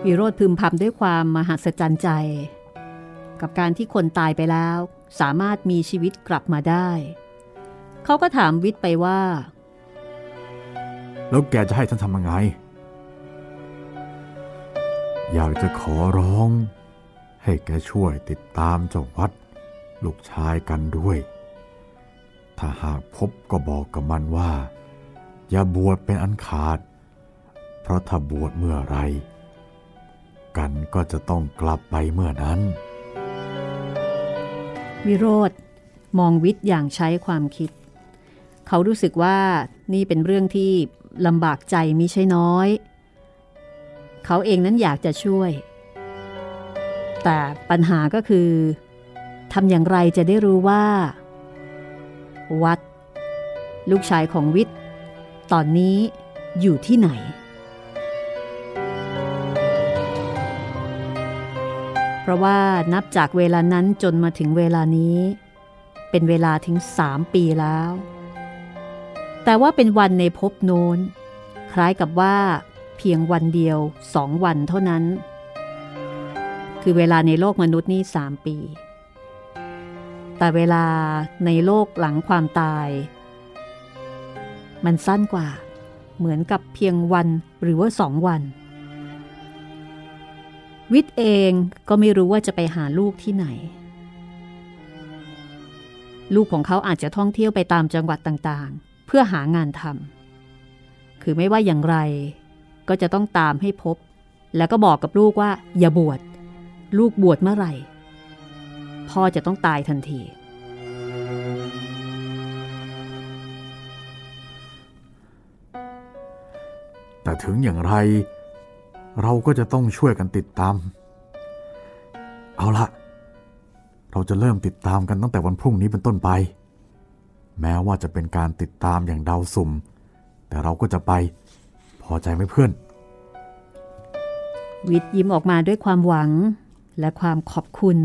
วิโรธพึมพำด้วยความมหัศจรรย์ใจ กับการที่คนตายไปแล้ว สามารถมีชีวิตกลับมาได้ เขาก็ถามวิทย์ไปว่า แล้วแกจะให้ฉันทำยังไง อยากจะขอร้อง ให้แกช่วยติดตามเจ้าวัด ลูกชายกันด้วย ถ้าหากพบก็บอกกับมันว่า อย่าบวชเป็นอันขาดเพราะถ้าบวชเมื่อไร กันก็จะต้องกลับไปเมื่อนั้น วิโรธมองวิทย์อย่างใช้ความคิด เขารู้สึกว่านี่เป็นเรื่องที่ลำบากใจมิใช่น้อย เขาเองนั้นอยากจะช่วย แต่ปัญหาก็คือทำอย่างไรจะได้รู้ว่า วัด ลูกชายของวิทย์ ตอนนี้อยู่ที่ไหน เพราะว่านับจากเวลานั้นจนมาถึงเวลานี้ เป็นเวลาถึงสามปีแล้ว แต่ว่าเป็นวันในภพโน้น คล้ายกับว่า เพียงวันเดียวสองวันเท่านั้น คือเวลาในโลกมนุษย์นี่สามปี แต่เวลาในโลกหลังความตาย มันสั้นกว่า เหมือนกับเพียงวันหรือว่าสองวัน วิทย์เองก็ไม่รู้ว่าจะไปหาลูกที่ไหน ลูกของเขาอาจจะท่องเที่ยวไปตามจังหวัดต่างๆ เพื่อหางานทำคือไม่ว่าอย่างไร ก็จะต้องตามให้พบ แล้วก็บอกกับลูกว่า อย่าบวช ลูกบวชเมื่อไหร่ พ่อจะต้องตายทันที แต่ถึงอย่างไร เราก็จะต้องช่วยกันติดตาม เอาละเราจะเริ่มติดตามกันตั้งแต่วันพรุ่งนี้เป็นต้นไป แม้ว่าจะเป็นการติดตามอย่างเดาสุ่ม แต่เราก็จะไปพอใจไหมเพื่อน วิทยิ้มออกมาด้วยความหวังและความขอบคุณ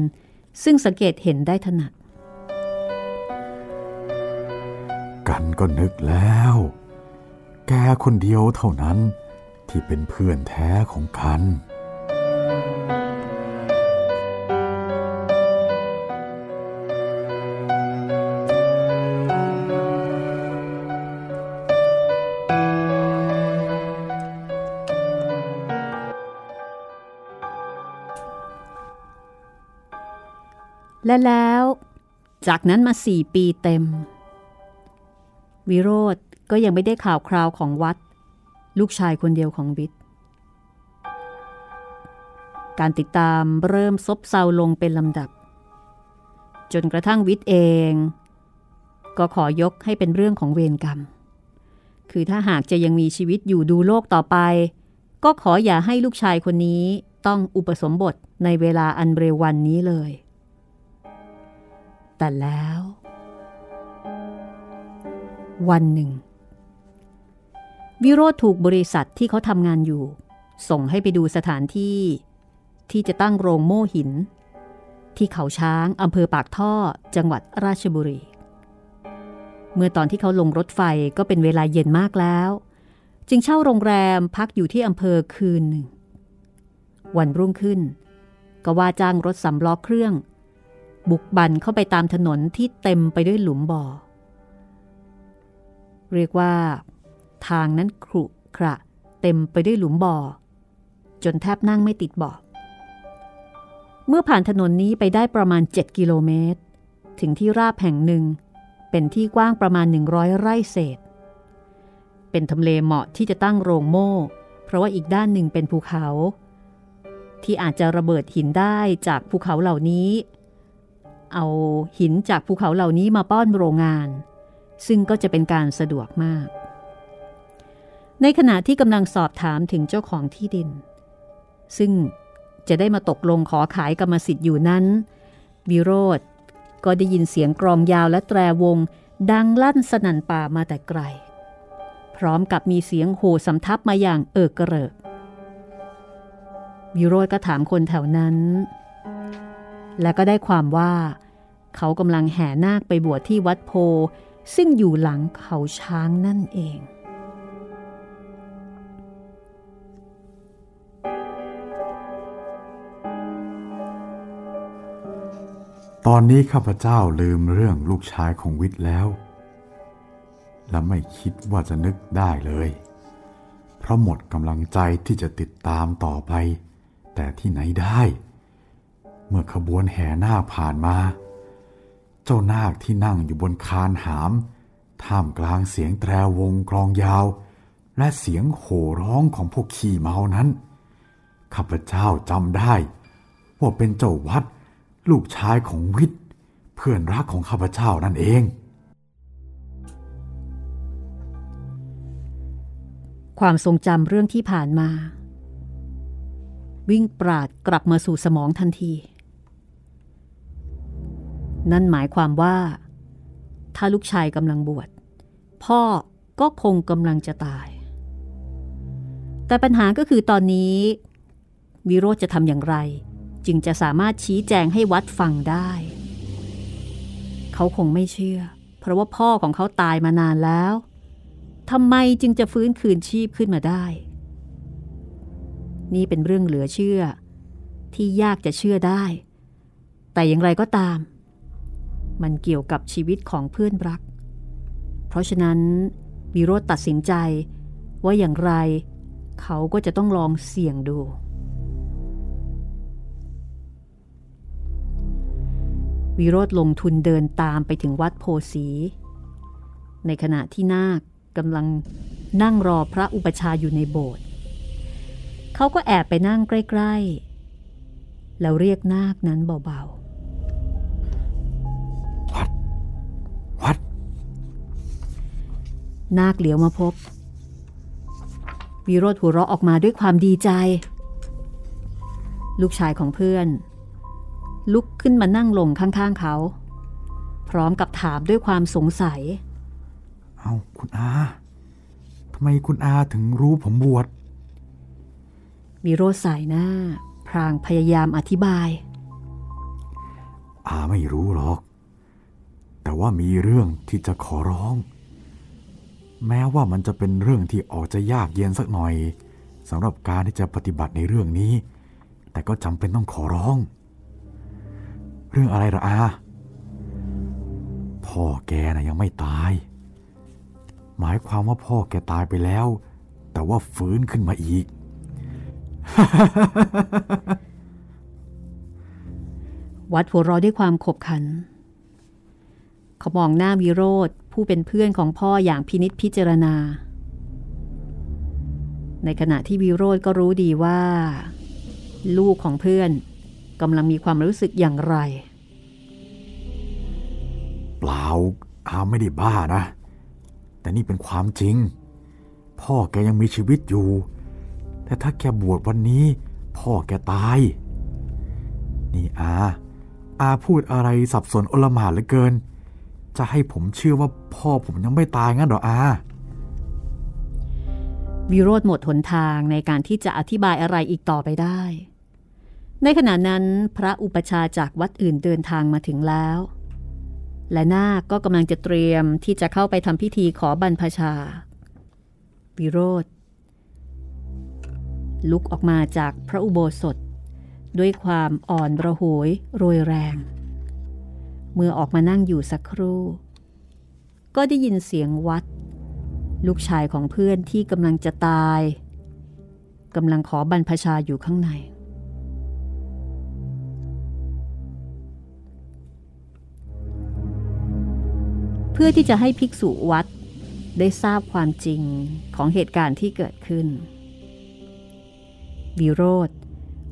ซึ่งสังเกตเห็นได้ถนัด กันก็นึกแล้ว แกคนเดียวเท่านั้น ที่เป็นเพื่อนแท้ของกัน และแล้ว จากนั้นมาสี่ปีเต็ม วิโรธก็ยังไม่ได้ข่าวคราวของวัด ลูกชายคนเดียวของวิทย์การติดตามเริ่มซบเซาลงเป็นลำดับ จนกระทั่งวิทย์เอง ก็ขอยกให้เป็นเรื่องของเวรกรรม คือถ้าหากจะยังมีชีวิตอยู่ดูโลกต่อไป ก็ขออย่าให้ลูกชายคนนี้ต้องอุปสมบทในเวลาอันเร็ววันนี้เลย แต่แล้ว วันหนึ่ง วิโรธถูกบริษัทที่เขาทำงานอยู่ ส่งให้ไปดูสถานที่ ที่จะตั้งโรงโม่หิน ที่เขาช้างอำเภอปากท่อจังหวัดราชบุรี เมื่อตอนที่เขาลงรถไฟก็เป็นเวลาเย็นมากแล้ว จึงเช่าโรงแรมพักอยู่ที่อำเภอคืนหนึ่ง วันรุ่งขึ้น ก็ว่าจ้างรถสำล้อเครื่อง บุกบันเข้าไปตามถนนที่เต็มไปด้วยหลุมบ่อเรียกว่า ทางนั้นครุขระเต็มไปด้วยหลุมบ่อ จนแทบนั่งไม่ติดบ่อ เมื่อผ่านถนนนี้ไปได้ประมาณ 7 กิโลเมตร ถึงที่ราบแห่งหนึ่ง เป็นที่กว้างประมาณ 100 ไร่เศษ เป็นทำเลเหมาะที่จะตั้งโรงโม่ เพราะว่าอีกด้านหนึ่งเป็นภูเขา ที่อาจจะระเบิดหินได้จากภูเขาเหล่านี้ เอาหินจากภูเขาเหล่านี้มาป้อนโรงงาน ซึ่งก็จะเป็นการสะดวกมาก ในขณะที่กำลังสอบถามถึงเจ้าของที่ดิน ซึ่งจะได้มาตกลงขอขายกรรมสิทธิ์อยู่นั้นวิโรธก็ได้ยินเสียงกรองยาวและแตรวง ดังลั่นสนั่นป่ามาแต่ไกล พร้อมกับมีเสียงโห่สำทับมาอย่างเอิกกระเริกวิโรธก็ถามคนแถวนั้น และก็ได้ความว่า เขากำลังแห่นาคไปบวชที่วัดโพ ซึ่งอยู่หลังเขาช้างนั่นเอง ตอนนี้ข้าพเจ้าลืมเรื่องลูกชายของวิทย์แล้ว และไม่คิดว่าจะนึกได้เลย เพราะหมดกำลังใจที่จะติดตามต่อไป แต่ที่ไหนได้ เมื่อขบวนแห่หน้าผ่านมา เจ้านาคที่นั่งอยู่บนคานหาม ท่ามกลางเสียงแตรวงกลองยาว และเสียงโห่ร้องของพวกขี่เมานั้นข้าพเจ้าจำได้ ว่าเป็นเจ้าวัด ลูกชายของวิทย์เพื่อนรักของข้าพเจ้านั่นเอง ความทรงจำเรื่องที่ผ่านมา วิ่งปราดกลับมาสู่สมองทันที นั่นหมายความว่า ถ้าลูกชายกำลังบวช พ่อก็คงกำลังจะตาย แต่ปัญหาก็คือตอนนี้วิโรธจะทำอย่างไร จึงจะสามารถชี้แจงให้วัดฟังได้ เขาคงไม่เชื่อ เพราะว่าพ่อของเขาตายมานานแล้วทำไมจึงจะฟื้นคืนชีพขึ้นมาได้ นี่เป็นเรื่องเหลือเชื่อ ที่ยากจะเชื่อได้ แต่อย่างไรก็ตาม มันเกี่ยวกับชีวิตของเพื่อนรัก เพราะฉะนั้นวิโรธตัดสินใจว่าอย่างไร เขาก็จะต้องลองเสี่ยงดู วิโรธลงทุนเดินตามไปถึงวัดโพสี ในขณะที่นาคกำลังนั่งรอพระอุปชาอยู่ในโบสถ์เขาก็แอบไปนั่งใกล้ๆ แล้วเรียกนาคนั้นเบาๆ วัด วัด นาคเหลียวมาพบ วิโรธหัวเราะออกมาด้วยความดีใจ ลูกชายของเพื่อน ลุกขึ้นมานั่งลงข้างๆเขา พร้อมกับถามด้วยความสงสัย เอาคุณอาทำไมคุณอาถึงรู้ผมบวชมีโรสายหน้า พรางพยายามอธิบาย อาไม่รู้หรอก แต่ว่ามีเรื่องที่จะขอร้อง แม้ว่ามันจะเป็นเรื่องที่ออกจะยากเย็นสักหน่อยสำหรับการที่จะปฏิบัติในเรื่องนี้ แต่ก็จำเป็นต้องขอร้อง เรื่องอะไรหรออา พ่อแกนะ่ะยังไม่ตาย หมายความว่าพ่อแกตายไปแล้ว แต่ว่าฟื้นขึ้นมาอีก วัดหัวรอด้วยความขบขัน เขามองหน้าวิโรธผู้เป็นเพื่อนของพ่ออย่างพินิษพิจารณา ในขณะที่วิโรธก็รู้ดีว่า ลูกของเพื่อน กำลังมีความรู้สึกอย่างไร เปล่าอาไม่ได้บ้านะ แต่นี่เป็นความจริง พ่อแกยังมีชีวิตอยู่ แต่ถ้าแกบวชวันนี้ พ่อแกตาย นี่อาอาพูดอะไรสับสนโอลหม่านเหลือเกิน จะให้ผมเชื่อว่าพ่อผมยังไม่ตายงั้นหรออาวิโรธหมดหนทางในการที่จะอธิบายอะไรอีกต่อไปได้ ในขณะนั้นพระอุปชาจากวัดอื่นเดินทางมาถึงแล้ว และนาคก็กำลังจะเตรียมที่จะเข้าไปทำพิธีขอบรรพชา วิโรธลุกออกมาจากพระอุโบสถ ด้วยความอ่อนระหวยโรยแรง เมื่อออกมานั่งอยู่สักครู่ ก็ได้ยินเสียงวัด ลูกชายของเพื่อนที่กำลังจะตายกำลังขอบรรพชาอยู่ข้างใน พื่อที่จะให้ภิกษุวัดได้ทราบความจริงของเหตุการณ์ที่เกิดขึ้น วิโรธ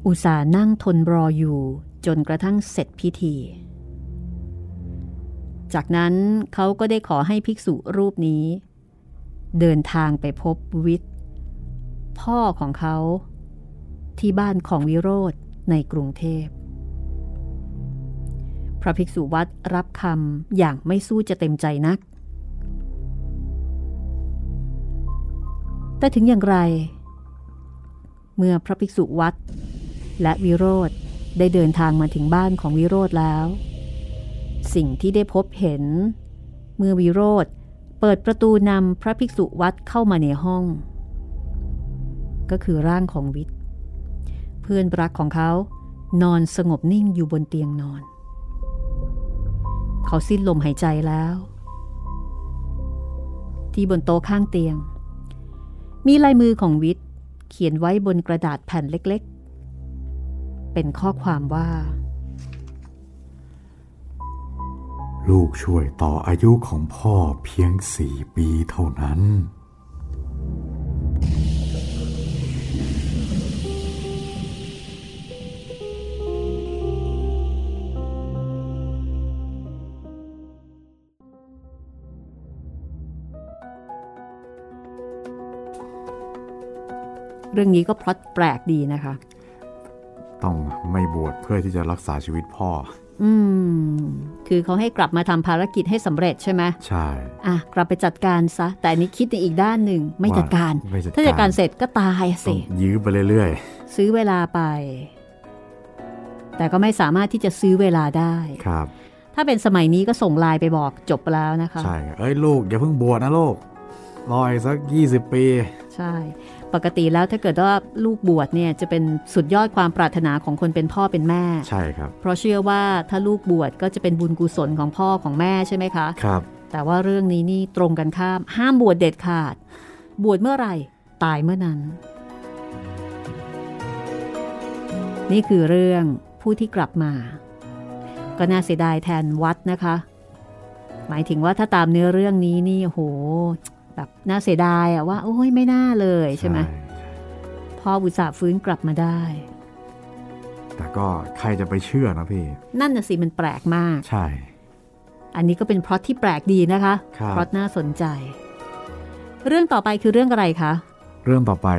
อุตส่าห์นั่งทนรออยู่จนกระทั่งเสร็จพิธี จากนั้นเขาก็ได้ขอให้ภิกษุรูปนี้ เดินทางไปพบวิทย์พ่อของเขา ที่บ้านของวิโรธในกรุงเทพพ ระภิกษุวัดรับคำอย่างไม่สู้จะเต็มใจนัก แต่ถึงอย่างไร เมื่อพระภิกษุวัด และวิโรธได้เดินทางมาถึงบ้านของวิโรธแล้ว สิ่งที่ได้พบเห็น เมื่อวิโรธเปิดประตูนำพระภิกษุวัดเข้ามาในห้อง ก็คือร่างของวิทย์ เพื่อนรักของเขานอนสงบนิ่งอยู่บนเตียงนอน เขาสิ้นลมหายใจแล้ว ที่บนโต๊ะข้างเตียง มีลายมือของวิทย์เขียนไว้บนกระดาษแผ่นเล็กๆ เป็นข้อความว่า ลูกช่วยต่ออายุของพ่อเพียงสี่ปีเท่านั้น เรื่องนี้ก็พล็อตแปลกดีนะคะ ต้องไม่บวชเพื่อที่จะรักษาชีวิตพ่อ อืม คือเขาให้กลับมาทำภารกิจให้สำเร็จใช่ไหมใช่ อะ กลับไปจัดการซะ แต่อันนี้คิดในอีกด้านหนึ่งไม่จัดการว่าไม่จัดการ ถ้าจัดการเสร็จก็ตายสิต้องยื้อไปเรื่อยซื้อเวลาไป แต่ก็ไม่สามารถที่จะซื้อเวลาได้ๆครับถ้าเป็นสมัยนี้ก็ส่งไลน์ไปบอกจบแล้วนะคะ ใช่เอ้ยลูกอย่าเพิ่งบวชนะลูกรออีกสัก 20 ปี ใช่ ปกติแล้วถ้าเกิดว่าลูกบวชเนี่ยจะเป็นสุดยอดความปรารถนาของคนเป็นพ่อเป็นแม่ ใช่ครับ เพราะเชื่อว่าถ้าลูกบวชก็จะเป็นบุญกุศลของพ่อของแม่ใช่ไหมคะ ครับ แต่ว่าเรื่องนี้นี่ตรงกันข้าม ห้ามบวชเด็ดขาด บวชเมื่อไหร่ตายเมื่อนั้น นี่คือเรื่องผู้ที่กลับมา ก็น่าเสียดายแทนวัดนะคะ หมายถึงว่าถ้าตามเนื้อเรื่องนี้นี่โห แบบน่าเสียดายอะว่าโอ้ยไม่น่าเลยใช่ไหมพ่ออุตส่าห์ฟื้นกลับมาได้ แต่ก็ใครจะไปเชื่อนะพี่ นั่นน่ะสิมันแปลกมาก ใช่ อันนี้ก็เป็นพล็อตที่แปลกดีนะคะครับพล็อตน่าสนใจ เรื่องต่อไปคือเรื่องอะไรคะ เรื่องต่อไป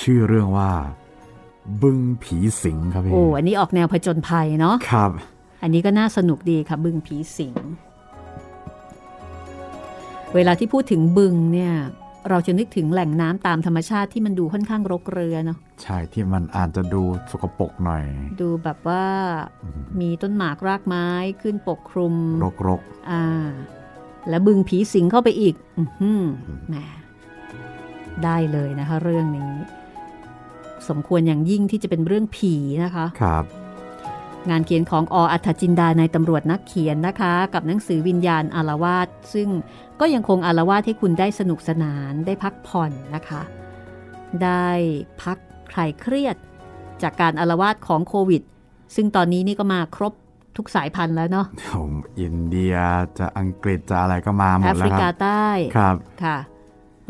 ชื่อเรื่องว่า บึงผีสิงครับพี่โอ้อันนี้ออกแนวผจญภัยเนาะครับ อันนี้ก็น่าสนุกดีค่ะ บึงผีสิง เวลาที่พูดถึงบึงเนี่ยเราจะนึกถึงแหล่งน้ำตามธรรมชาติที่มันดูค่อนข้างรกเรือเนาะใช่ที่มันอาจจะดูสกปรกหน่อย ดูแบบว่ามีต้นหมากรากไม้ขึ้นปกคลุม รกรกอ่า แล้วบึงผีสิงเข้าไปอีก อือหือแหมได้เลยนะคะ เรื่องนี้ สมควรอย่างยิ่งที่จะเป็นเรื่องผีนะคะๆครับ งานเขียนของออัธจินดาในตำรวจนักเขียนนะคะ กับหนังสือวิญญาณอารวาสซึ่ง ก็ยังคงอารวาสให้คุณได้สนุกสนานได้พักผ่อนนะคะ ได้พักคลายเครียดจากการอารวาสของโควิด ซึ่งตอนนี้นี่ก็มาครบทุกสายพันธุ์แล้วเนาะผมอินเดียจะอังกฤษจะอะไรก็มาหมแอดฟแล้วริคการับใต้ครับค่ะ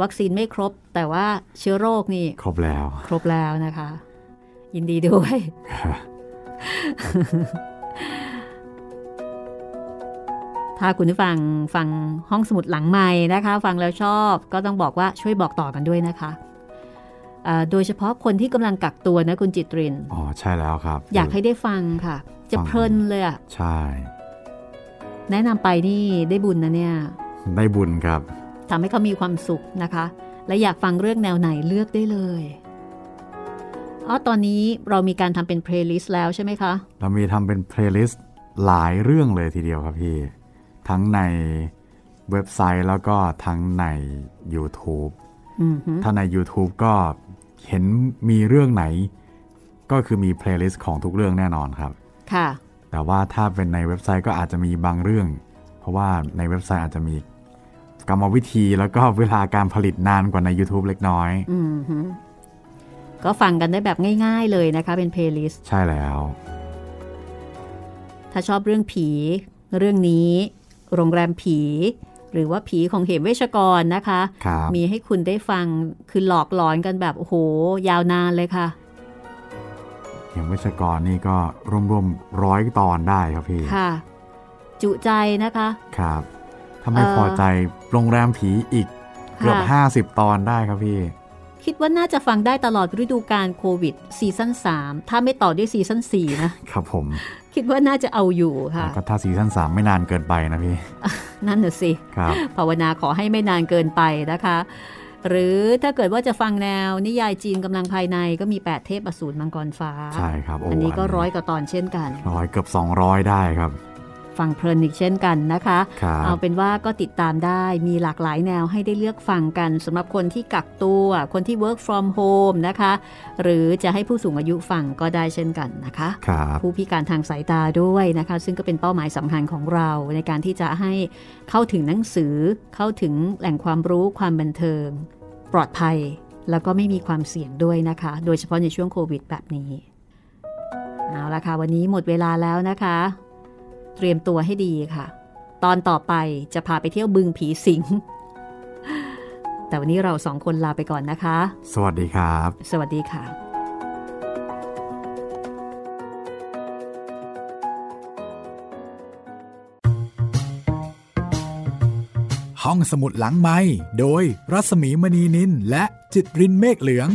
วัคซีนไม่ครบแต่ว่าเชื้อโรคนี่ ครบแล้ว ครบแล้วนะคะ ยินดีด้วย ถ้าคุณผู้ฟังฟังห้องสมุดหลังใหม่นะคะ ฟังแล้วชอบก็ต้องบอกว่าช่วยบอกต่อกันด้วยนะคะเอ่อโดยเฉพาะคนที่กำลังกักตัวนะคุณจิตรินอ๋อใช่แล้วครับ อยากให้ได้ฟังค่ะ จะฟังเพลินเลยอะใช่ แนะนำไปนี่ได้บุญนะเนี่ย ได้บุญครับทำให้เขามีความสุขนะคะ และอยากฟังเรื่องแนวไหนเลือกได้เลยอ๋อตอนนี้เรามีการทำเป็นเพลย์ลิสต์แล้วใช่ไหมคะ เรามีทำเป็นเพลย์ลิสต์หลายเรื่องเลยทีเดียวครับพี่ ทั้งในเว็บไซต์แล้วก็ทั้งใน YouTube อืมฮึถ้าใน YouTube ก็เห็นมีเรื่องไหน ก็คือมีเพลย์ลิสต์ของทุกเรื่องแน่นอนครับ ค่ะ แต่ว่าถ้าเป็นในเว็บไซต์ก็อาจจะมีบางเรื่อง เพราะว่าในเว็บไซต์อาจจะมีกรรมวิธีแล้วก็เวลาการผลิตนานกว่าใน YouTube เล็กน้อยอืมฮึก็ฟังกันได้แบบง่ายๆเลยนะคะ เป็นเพลย์ลิสต์ใช่แล้ว ถ้าชอบเรื่องผี เรื่องนี้ โรงแรมผี หรือว่าผีของเหมเวชกรนะคะครับมีให้คุณได้ฟังคือหลอกหลอนกันแบบโอ้โห ยาวนานเลยค่ะอย่างวิชกรนี่ก็รวมๆร้อยตอนได้ครับพี่ค่ะ จุใจนะคะครับถ้าไม่เอ่อพอใจโรงแรมผีอีกเกือบค่ะ50 ตอนได้ครับพี่ คิดว่าน่าจะฟังได้ตลอดฤดูกาลโควิดซีซั่น3 ถ้าไม่ต่อด้วยซีซั่น4นะ ครับผม คิดว่าน่าจะเอาอยู่ค่ะ ก็ถ้าซีซั่น3 ไม่นานเกินไปนะพี่ นั่นน่ะสิ ครับภาวนาขอให้ไม่นานเกินไปนะคะ หรือถ้าเกิดว่าจะฟังแนวนิยายจีนกำลังภายในก็มี 8 เทพอสูรมังกรฟ้า ใช่ครับโอันนี้ก็ร้อยกว่าตอนเช่นกันร้อยเกือบ200 ได้ครับ ฟังเพลินอีกเช่นกันนะคะครับเอาเป็นว่าก็ติดตามได้มีหลากหลายแนวให้ได้เลือกฟังกันสำหรับคนที่กักตัว คนที่ work from home นะคะ หรือจะให้ผู้สูงอายุฟังก็ได้เช่นกันนะคะครับผู้พิการทางสายตาด้วยนะคะ ซึ่งก็เป็นเป้าหมายสำคัญของเราในการที่จะให้เข้าถึงหนังสือเข้าถึงแหล่งความรู้ความบันเทิง ปลอดภัยแล้วก็ไม่มีความเสี่ยงด้วยนะคะ โดยเฉพาะในช่วงโควิดแบบนี้ เอาละค่ะ วันนี้หมดเวลาแล้วนะคะ เตรียมตัวให้ดีค่ะ ตอนต่อไปจะพาไปเที่ยวบึงผีสิง แต่วันนี้เราสองคนลาไปก่อนนะคะ สวัสดีครับ สวัสดีค่ะ ห้องสมุดหลังไม้โดยรัสมีมณีนินและจิตรินเมฆเหลือง